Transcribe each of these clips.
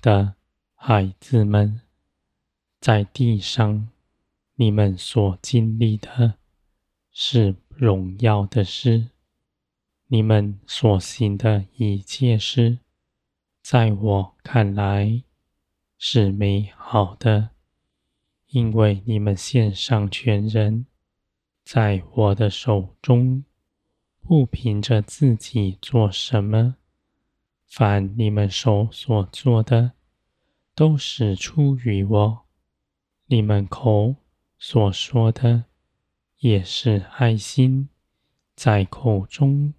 的孩子们，在地上，你们所经历的是荣耀的事；你们所行的一切事，在我看来是美好的，因为你们献上全人，在我的手中，不凭着自己做什么。凡你们手所做的，都是出于我；你们口所说的，也是爱心在口中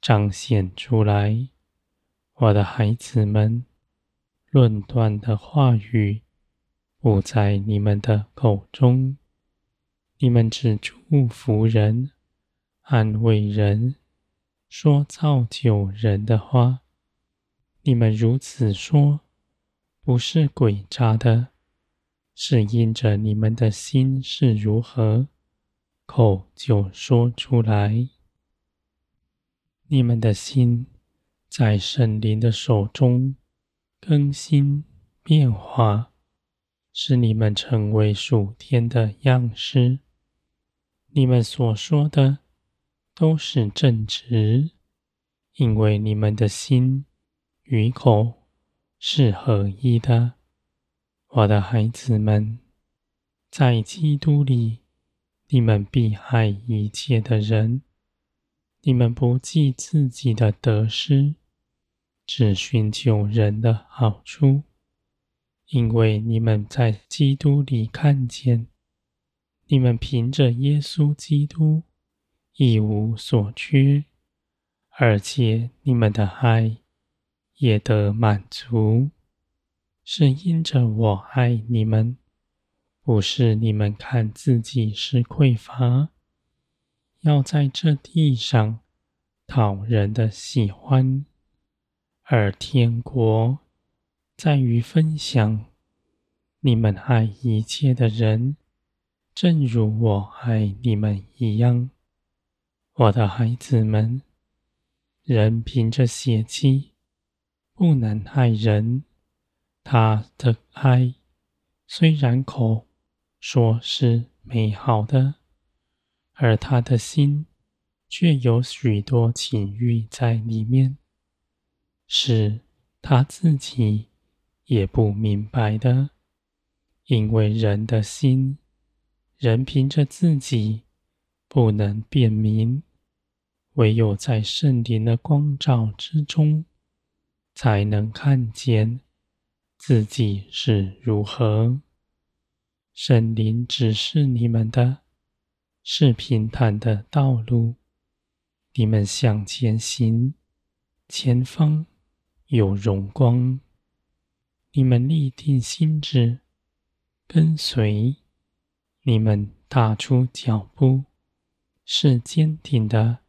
彰显出来。我的孩子们，论断的话语不在你们的口中，你们只祝福人、安慰人，说造就人的话。你们如此说，不是诡诈的，是因着你们的心是如何，口就说出来。你们的心在圣灵的手中更新变化，使你们成为属天的样式。你们所说的都是正直，因为你们的心。与口是合一的，我的孩子们，在基督里，你们必爱一切的人。你们不计自己的得失，只寻求人的好处，因为你们在基督里看见，你们凭着耶稣基督一无所缺，而且你们的爱。也得满足，是因着我爱你们，不是你们看自己是匮乏，要在这地上讨人的喜欢，而天国在于分享。你们爱一切的人，正如我爱你们一样，我的孩子们，人凭着血气。不能爱人，他的爱虽然口说是美好的，而他的心却有许多情欲在里面，是他自己也不明白的。因为人的心，人凭着自己不能辨明，唯有在圣灵的光照之中。才能看见自己是如何。圣灵指示你们的是平坦的道路，你们向前行，前方有荣光。你们立定心志，跟随，你们踏出脚步是坚定的，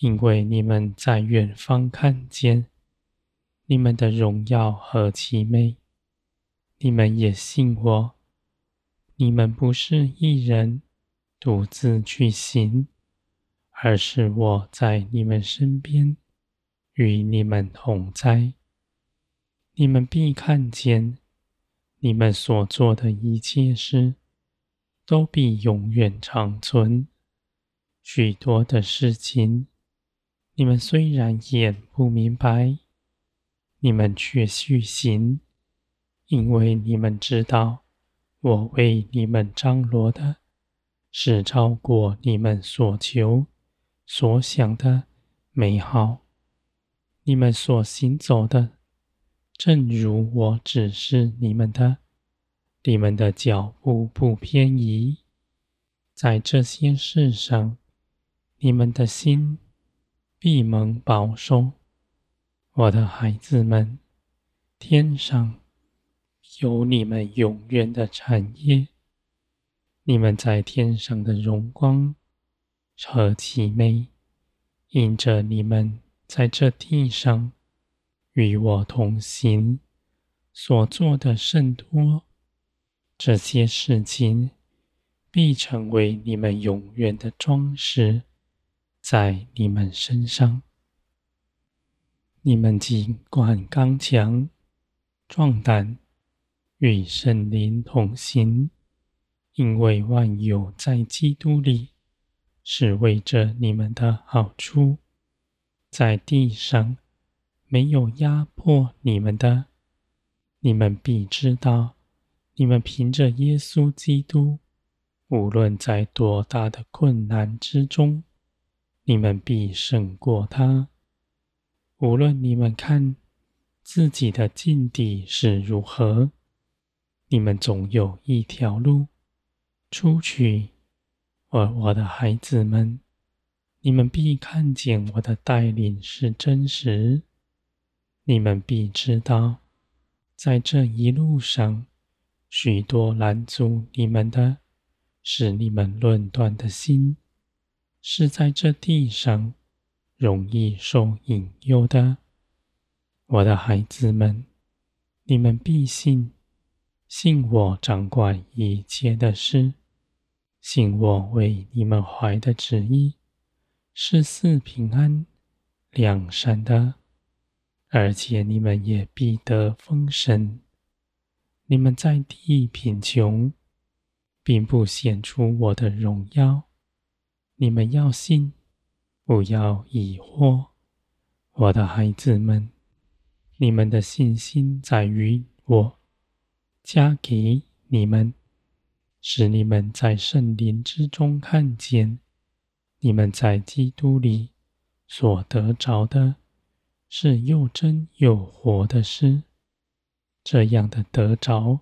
因为你们在远方看见。你们的荣耀何其美！你们也信我。你们不是一人独自去行，而是我在你们身边，与你们同在。你们必看见，你们所做的一切事，都必永远长存。许多的事情，你们虽然眼不明白。你们却续行，因为你们知道，我为你们张罗的，是超过你们所求、所想的美好。你们所行走的，正如我指示你们的，你们的脚步不偏移。在这些事上，你们的心必蒙保守。我的孩子们，天上有你们永远的产业。你们在天上的荣光何其美！因着你们在这地上与我同行，所做的甚多，这些事情必成为你们永远的装饰，在你们身上。你们尽管刚强，壮胆，与圣灵同行，因为万有在基督里是为着你们的好处，在地上没有压迫你们的，你们必知道，你们凭着耶稣基督，无论在多大的困难之中，你们必胜过他。无论你们看自己的境地是如何，你们总有一条路出去。而我的孩子们，你们必看见我的带领是真实。你们必知道，在这一路上，许多拦阻你们的，是你们论断的心，是在这地上容易受引诱的。我的孩子们，你们必信，信我掌管一切的事，信我为你们怀的旨意是赐平安、良善的，而且你们也必得丰盛。你们在地贫穷，并不显出我的荣耀。你们要信，不要疑惑，我的孩子们。你们的信心在于我加给你们，使你们在圣灵之中看见，你们在基督里所得着的是又真又活的事。这样的得着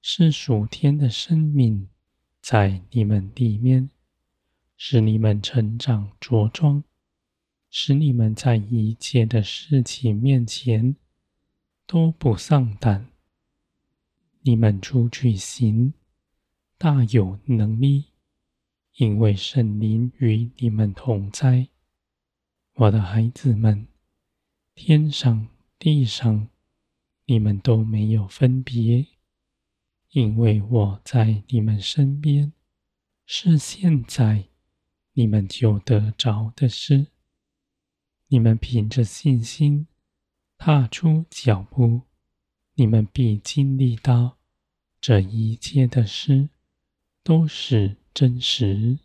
是属天的生命在你们里面，使你们成长茁壮，使你们在一切的事情面前。都不丧胆，你们出去行，大有能力，因为圣灵与你们同在。我的孩子们，天上地上，你们都没有分别，因为我在你们身边，是现在你们就得着的事。你们凭着信心。踏出脚步，你们必经历到这一切的事都是真实。